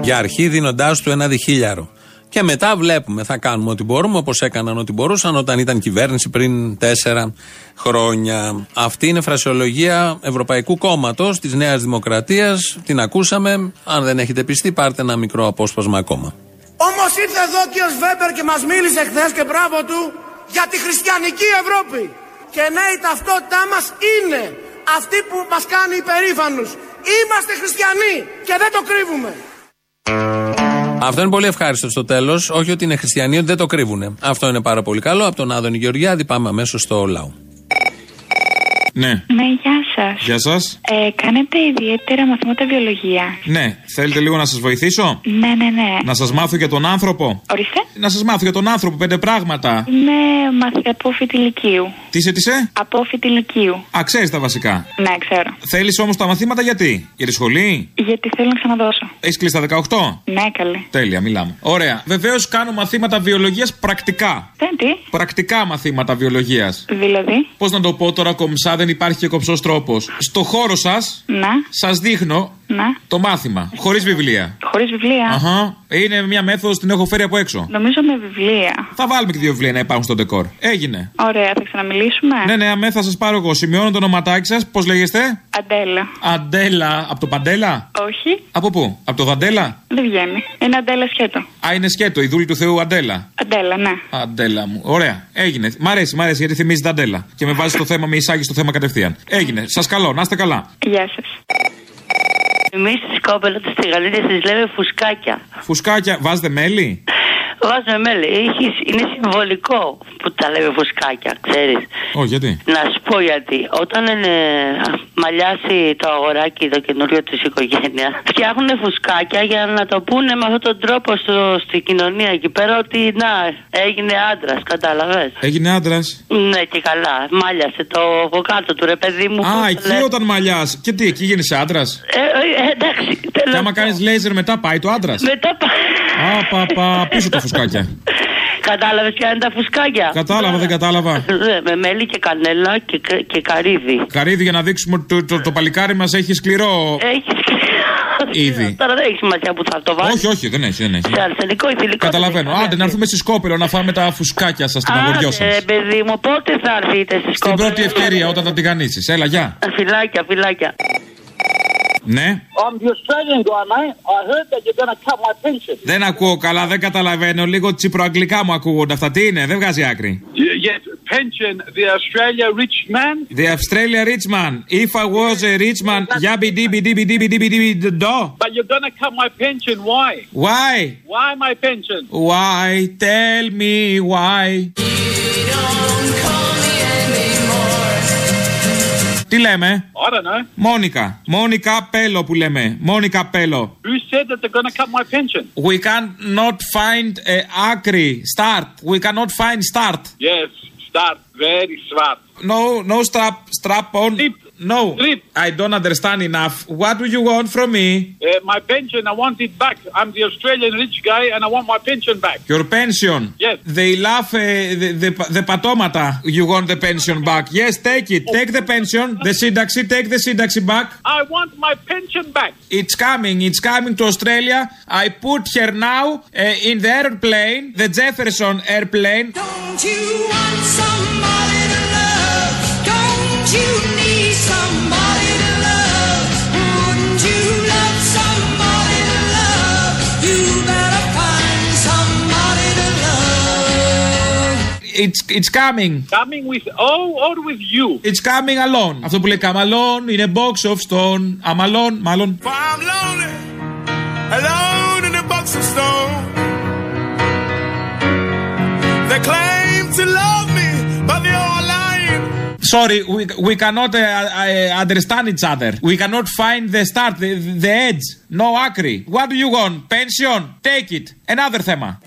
Για αρχή δίνοντάς του ένα διχίλιαρο. Και μετά βλέπουμε, θα κάνουμε ό,τι μπορούμε, όπως έκαναν ό,τι μπορούσαν όταν ήταν κυβέρνηση πριν τέσσερα χρόνια. Αυτή είναι φρασιολογία Ευρωπαϊκού Κόμματος της Νέας Δημοκρατίας. Την ακούσαμε. Αν δεν έχετε πιστεί, πάρτε ένα μικρό απόσπασμα ακόμα. Όμως ήρθε εδώ ο κύριος Βέμπερ και μας μίλησε χθες και μπράβο του για τη χριστιανική Ευρώπη. Και ναι, η ταυτότητά μας είναι αυτή που μας κάνει υπερήφανους. Είμαστε χριστιανοί και δεν το κρύβουμε. Αυτό είναι πολύ ευχάριστο στο τέλος. Όχι ότι είναι χριστιανοί, ότι δεν το κρύβουν. Αυτό είναι πάρα πολύ καλό. Από τον Άδωνη Γεωργιάδη πάμε αμέσως στο λαό. Ναι. Ναι, γεια σας. Γεια σας. Ε, κάνετε ιδιαίτερα μαθήματα βιολογία. Ναι, θέλετε λίγο να σας βοηθήσω; Ναι, ναι, ναι. Να σας μάθω για τον άνθρωπο; Ορίστε. Να σας μάθω για τον άνθρωπο πέντε πράγματα. Είμαι μαθ... απόφοιτη ηλικίου. Τι είσαι, τι είσαι; Απόφοιτη ηλικίου. Α, ξέρεις τα βασικά. Ναι, ξέρω. Θέλεις όμως τα μαθήματα γιατί; Για τη σχολή; Γιατί θέλω να ξαναδώσω. Έχεις κλείσει τα 18. Ναι, καλή. Τέλεια, μιλάμε. Ωραία. Βεβαίως κάνω μαθήματα βιολογίας πρακτικά. Δεν τι; Πρακτικά μαθήματα βιολογίας. Δηλαδή; Πώς να το πω τώρα κομψά, δεν υπάρχει και κομψό τρόπος. Στο χώρο σας, Να. σας δείχνω Να. το μάθημα. Χωρίς βιβλία. Χωρίς βιβλία. Αχα. Είναι μια μέθοδος την έχω φέρει από έξω. Νομίζω με βιβλία. Θα βάλουμε και δύο βιβλία να υπάρχουν στο ντεκόρ. Έγινε. Ωραία, θα ξαναμιλήσουμε; Ναι, ναι, αμέ θα σας πάρω εγώ. Σημειώνω το ονοματάκι σας. Πώς λέγεστε; Αντέλα. Αντέλα. Από το Παντέλα; Όχι, Από πού; Από το Δαντέλα; δεν βγαίνει. Είναι Αντέλα σκέτο. Α, είναι σκέτο, η δούλη του Θεού Αντέλα. Αντέλα, ναι. Αντέλα μου. Ωραία. Έγινε. Μ' αρέσει, μ' αρέσει γιατί θυμίζει τα Αντέλα. Και με βάζει το θέμα, με εισάγει στο θέμα κατευθείαν. Έγινε. Σας καλώ, να είστε καλά. Γεια σας. Εμείς στι κόπελα τη Γαλλίδα τι λέμε φουσκάκια. Φουσκάκια, βάζετε μέλι; Βάζουμε μέλι. Έχει- Είναι συμβολικό που τα λέμε φουσκάκια, ξέρεις. Όχι, γιατί; Να σου πω γιατί. Όταν είναι μαλλιάσει το αγοράκι το καινούριο της οικογένειας, φτιάχνουν φουσκάκια για να το πούνε με αυτόν τον τρόπο στο, στην κοινωνία εκεί πέρα ότι να έγινε άντρας, κατάλαβες. Έγινε άντρας; Ναι, και καλά. Μάλιασε το από κάτω του ρε παιδί μου. Α, πώς το εκεί λένε. όταν μαλλιάς. Και τι, εκεί γίνεσαι άντρας; Ε, ε, εντάξει. Και άμα κάνεις λέιζερ μετά πάει το άντρας; Μετά πάει. Α, πα, πα, πίσω τα φουσκάκια. Κατάλαβες ποια είναι τα φουσκάκια; Κατάλαβα, δεν κατάλαβα. Ναι, με μέλι και κανέλα και, και καρύδι. Καρύδι για να δείξουμε ότι το, το, το παλικάρι μας έχει σκληρό. Έχει Ήδη. Τώρα δεν έχει σημασία που θα το βάλεις. Όχι, όχι, δεν έχει, δεν έχει. Σε αρσενικό ή θηλυκό. Καταλαβαίνω. Άντε να έρθουμε στη Σκόπελο να φάμε τα φουσκάκια σας, την αγοριό σα. Άντε, παιδί μου, πότε θα έρθετε στι Στην πρώτη ευκαιρία όταν θα την κανήσεις. Έλα, γεια. Φυλάκια, φυλάκια. Ναι. I'm the Australian guy, mate. I heard that you're going to cut my pension. Δεν ακούω καλά, δεν καταλαβαίνω. Λίγο τσιπροαγγλικά μου ακούγονται αυτά. Τι είναι, δεν βγάζει άκρη. Yes, pension, the Australia rich man. The Australia rich man. If I was a rich man, yabby dibby dibby dibby dibby dibby do. But you're going to cut my pension. Why? Why? Why my pension? Why? Tell me why. Τι λέμε? I don't know. Μόνικα. Μόνικα Πέλο που λέμε. Μόνικα Πέλο. Who said that they're going to cut my pension? We cannot find a άκρη. Start. We cannot find start. Yes, start very smart. No, no strap, strap on. No, I don't understand enough. What do you want from me? Uh, my pension, I want it back. I'm the Australian rich guy and I want my pension back. Your pension? Yes. They laugh uh, the, the, the patomata. You want the pension back. Yes, take it. Oh. Take the pension, the syntaxi, take the syntaxi back. I want my pension back. It's coming. It's coming to Australia. I put her now uh, in the airplane, the Jefferson airplane. Don't you want somebody to love? Don't you It's, it's coming. Coming with oh or with you? It's coming alone. Αυτό που λέει come alone είναι box of stone. I'm alone, μάλλον. I'm lonely, alone in a box of stone. They claim to love Sorry, we, we cannot uh, uh, understand each other. We cannot find the start, the, the edge. No άκρη. What do you want? Pension? Take it. Another θέμα.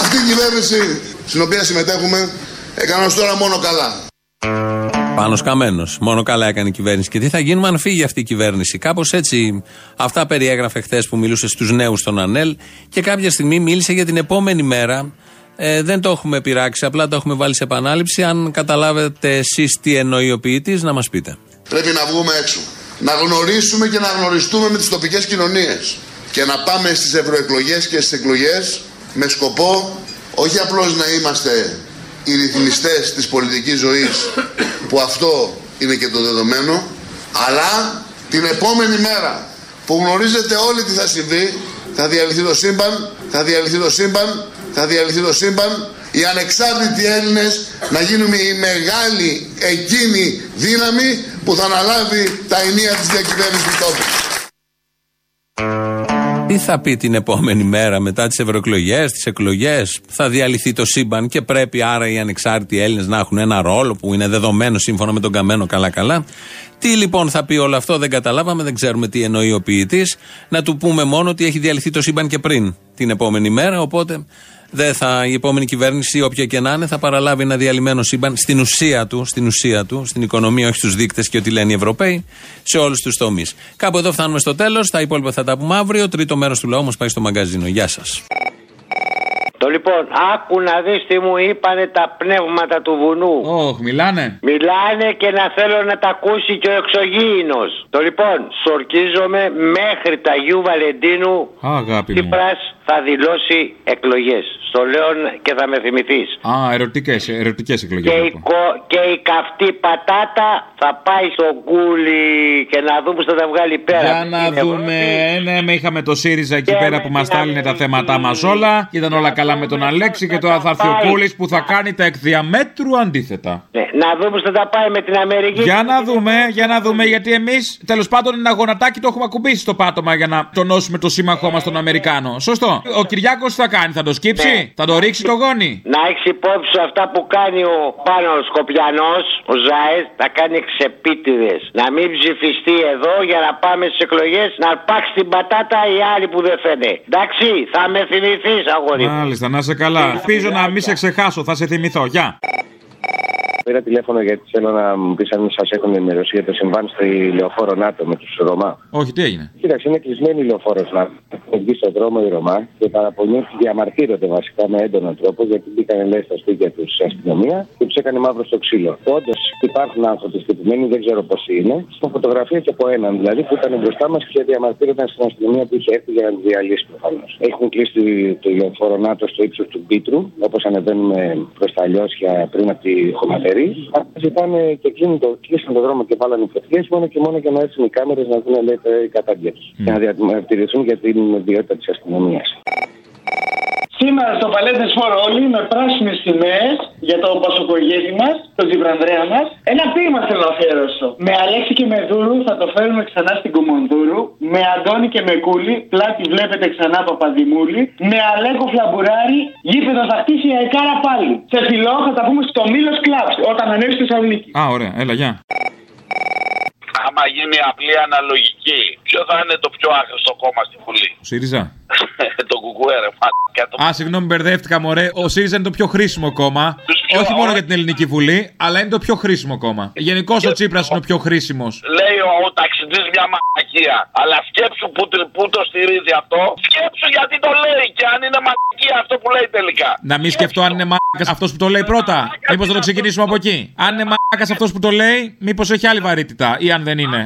Αυτή η κυβέρνηση στην οποία συμμετέχουμε έκανε ως τώρα μόνο καλά. Πάνω καμένο. Μόνο καλά έκανε η κυβέρνηση. Και τι θα γίνουμε αν φύγει αυτή η κυβέρνηση. Κάπως έτσι, αυτά περιέγραφε χθες που μιλούσε στους νέους στον ΑΝΕΛ και κάποια στιγμή μίλησε για την επόμενη μέρα. Ε, δεν το έχουμε πειράξει, απλά το έχουμε βάλει σε επανάληψη. Αν καταλάβετε εσείς τι εννοεί ο ποιητής, να μας πείτε. Πρέπει να βγούμε έξω. Να γνωρίσουμε και να γνωριστούμε με τις τοπικές κοινωνίες. Και να πάμε στις ευρωεκλογές και στις εκλογές με σκοπό όχι απλώς να είμαστε οι ρυθμιστές της πολιτικής ζωής που αυτό είναι και το δεδομένο αλλά την επόμενη μέρα που γνωρίζετε όλοι τι θα συμβεί θα διαλυθεί το σύμπαν, θα διαλυθεί το σύμπαν, θα διαλυθεί το σύμπαν. Οι ανεξάρτητοι Έλληνες να γίνουμε η μεγάλη εκείνη δύναμη που θα αναλάβει τα ενία της διακυβέρνησης του τόπου. Τι θα πει την επόμενη μέρα μετά τις ευρωεκλογές, τις εκλογές, θα διαλυθεί το σύμπαν και πρέπει άρα οι ανεξάρτητοι Έλληνες να έχουν ένα ρόλο που είναι δεδομένο σύμφωνα με τον Καμένο καλά-καλά. Τι λοιπόν θα πει όλο αυτό, δεν καταλάβαμε, δεν ξέρουμε τι εννοεί ο ποιητής. Να του πούμε μόνο ότι έχει διαλυθεί το σύμπαν και πριν την επόμενη μέρα. Οπότε δεν θα, η επόμενη κυβέρνηση, όποια και να είναι, θα παραλάβει ένα διαλυμένο σύμπαν στην ουσία του, στην ουσία του, στην οικονομία, όχι στους δείκτες και ό,τι λένε οι Ευρωπαίοι, σε όλους τους τομείς. Κάπου εδώ φτάνουμε στο τέλος. Τα υπόλοιπα θα τα πούμε αύριο. Τρίτο μέρος του λαού μας πάει στο μαγκαζίνο. Γεια σας. Το λοιπόν, άκου να δεις τι μου είπανε τα πνεύματα του βουνού. Ωχ, μιλάνε. Μιλάνε και να θέλω να τα ακούσει και ο εξωγήινος. Το λοιπόν, σορκίζομαι μέχρι τα Γιου Βαλεντίνου Α, αγάπη μου. Τσίπρας θα δηλώσει εκλογές. Στο λέω και θα με θυμηθείς. Α, ερωτικές ερωτικές εκλογές. Και η, κο- και η καυτή πατάτα θα πάει στο κούλι και να δούμε που θα τα βγάλει πέρα. Για να Είναι δούμε. Ναι, με είχαμε το ΣΥΡΙΖΑ εκεί πέρα που μας στάλινε τα θέματα μας όλα. Ήταν όλα καλά με τον Αλέξη και τώρα θα έρθει ο Κούλη που θα κάνει τα εκ διαμέτρου αντίθετα. Ναι, να δούμε που θα τα πάει με την Αμερική. Για να δούμε, για να δούμε, γιατί εμείς τέλος πάντων ένα γονατάκι το έχουμε ακουμπήσει στο πάτωμα για να τονώσουμε το σύμμαχό μας τον Αμερικάνο. Σωστό. Ο Κυριάκος τι θα κάνει, θα το σκύψει, Ναι. θα το ρίξει το γόνι; Να έχει υπόψη σου αυτά που κάνει ο πάνω Σκοπιανός, ο Ζάες, θα κάνει ξεπίτηδε. Να μην ψηφιστεί εδώ για να πάμε στις εκλογές να αρπάξει την πατάτα οι άλλοι που δεν φαίνεται. Εντάξει, θα με θυμηθείς, αγόρι. Μου. Μάλιστα, να σε καλά. Ελπίζω να μην σε ξεχάσω, θα σε θυμηθώ. Γεια. Πήρα τηλέφωνο γιατί θέλω να μου πεις αν σας έχουν ενημερώσει για το συμβάν στη λεωφόρο ΝΑΤΟ με τους Ρωμά. Όχι, τι έγινε; Κοίταξε, είναι κλεισμένη η λεωφόρος ΝΑΤΟ. Έχουν βγει στον δρόμο οι Ρωμά και παραπονιούνται, διαμαρτύρονται βασικά με έντονο τρόπο γιατί μπήκαν λέει στα σπίτια τους η αστυνομία και τους έκανε μαύρο στο ξύλο. Όντως υπάρχουν άνθρωποι στυπημένοι, δεν ξέρω πόσοι είναι. Στην φωτογραφία και από έναν δηλαδή που ήταν μπροστά μας και διαμαρτύρονταν στην αστυνομία που είχε έρθει για να τη διαλύσει προφανώς. Έχουν κλείσει το λεωφόρο ΝΑΤΟ στο ύψος του Πίτρου, όπως ανεβαίνουμε προς τα λιώσια πριν από τη χωματερή. Ζητάνε και κλείνουν το, κλείσαν το δρόμο και βάλανε φωτιέ μόνο και μόνο για να έρθουν οι κάμερες να δουν λέει, η κατάγγελ του. Και να διατηρηθούν για την ιδιότητα της αστυνομίας. Σήμερα στο Παλέτε Φόρο όλοι με πράσινες σημαίες για το πασοκογέννη μας, τον Τζιμπρανδρέα μας. Ένα ποίημα θέλω να αφιερώσω. Με Αλέξη και με Δούρου θα το φέρουμε ξανά στην Κουμονδούρου. Με Αντώνη και με Κούλη, πλάτη βλέπετε ξανά Παπαδημούλη. Με Αλέκο Φλαμπουράρη, γήπεδος θα χτίσει η Αεκάρα πάλι. Σε φιλό θα τα πούμε στο Μήλος Κλαμπς όταν ανέβει στη Θεσσαλονίκη. Α, ωραία, έλα, γεια. Άμα γίνει απλή αναλογική, ποιο θα είναι το πιο άχρηστο κόμμα στη Βουλή; Ο ΣΥΡΙΖΑ. το κουκουέ, ρε μαλάκα, το... Α, συγγνώμη, μπερδεύτηκα, μωρέ. Ο ΣΥΡΙΖΑ είναι το πιο χρήσιμο κόμμα. Όχι μόνο για την Ελληνική Βουλή, αλλά είναι το πιο χρήσιμο κόμμα. Γενικώς ο Τσίπρας είναι ο πιο χρήσιμος. Λέει ο, ο ταξιτζής μια μαλακία. Αλλά σκέψου που, τρι- που το στηρίζει αυτό. Σκέψου γιατί το λέει και αν είναι μαλακία αυτό που λέει τελικά. Να μην σκεφτώ αν είναι μάκα αυτός που το λέει πρώτα. Μήπως θα το ξεκινήσουμε από εκεί. Αν είναι μάκα αυτός που το λέει, μήπως έχει άλλη βαρύτητα ή αν δεν είναι.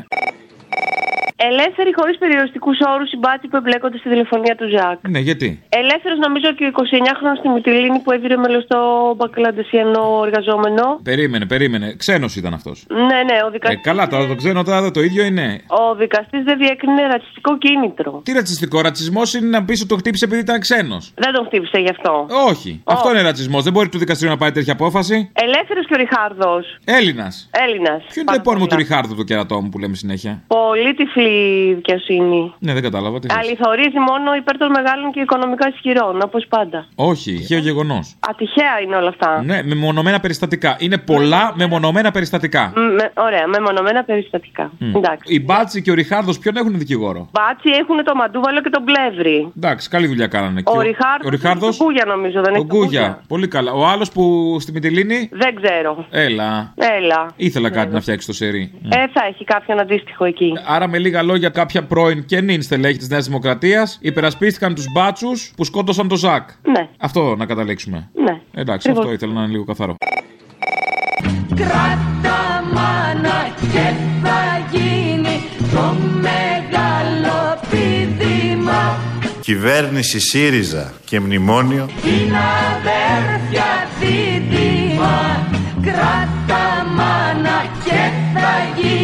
Ελεύθεροι χωρίς περιοριστικούς όρους οι μπάτσοι που εμπλέκονται στη τηλεφωνία του Ζακ. Ναι, γιατί; Ελεύθερος νομίζω και ο 29χρονο στη Μυτιλίνη που έβηρε μέλος στο μπακλαντεσιανό εργαζόμενο. Περίμενε, περίμενε. Ξένος ήταν αυτός. Ναι, ναι, ο Ε, δικαστή. καλά, τώρα το ξένο τώρα το ίδιο είναι. Ο δικαστής δεν διέκρινε ρατσιστικό κίνητρο. Τι ρατσιστικό, ρατσισμός είναι να πεις ότι το χτύπησε επειδή ήταν ξένος. Δεν τον χτύπησε γι' αυτό. Όχι. Αυτό είναι ρατσισμός. Δεν μπορεί του δικαστήριου να πάρει τέτοια απόφαση. Ελεύθερος και ο Ριχάρδος. Έλληνας. Έλληνας. Ποιο είναι το επώνυμο του Ριχάρδου του κερατό μου που λέμε συνέχεια; Πολύ τυφλή δικαιοσύνη. Ναι, δεν κατάλαβα. Τι θες. Αληθορίζει μόνο υπέρ των μεγάλων και οικονομικά ισχυρών, όπως πάντα. Όχι, τυχαίο γεγονός. Ατυχαία είναι όλα αυτά. Ναι, με μονομένα περιστατικά. Είναι πολλά με μονομένα περιστατικά. Μ, με- ωραία, μεμονωμένα περιστατικά. Μμ. Εντάξει. Η Μπάτση και ο Ριχάρδος ποιον έχουν δικηγόρο; Μπάτσι έχουν το μαντούβαλο και τον πλεύρη. Εντάξει, καλή δουλειά κάνανε. Ο Και Ριχάρδο. ο Ριχάρδος, Τον Κούγια νομίζω, δεν ο έχει τον Γκούγια. Πολύ καλά. Ο άλλος που στη Μιτιλίνη. Δεν ξέρω. Έλα. Έλα. Ήθελα κάτι να φτιάξει το σερί. Ε, θα έχει κάποιον αντίστοιχο εκεί. Άρα, με λίγα λόγια, κάποια πρώην και νυν στελέχη της Νέας Δημοκρατίας υπερασπίστηκαν τους μπάτσους που σκότωσαν το Ζακ. Ναι. Αυτό να καταλήξουμε. Ναι. Εντάξει, Ακριβώς. αυτό ήθελα να είναι λίγο καθαρό. Κράτα μάνα και θα γίνει το μεγάλο πηδήμα Κυβέρνηση ΣΥΡΙΖΑ και μνημόνιο Την αδέρφια δίδυμα Κράτα μάνα και θα γίνει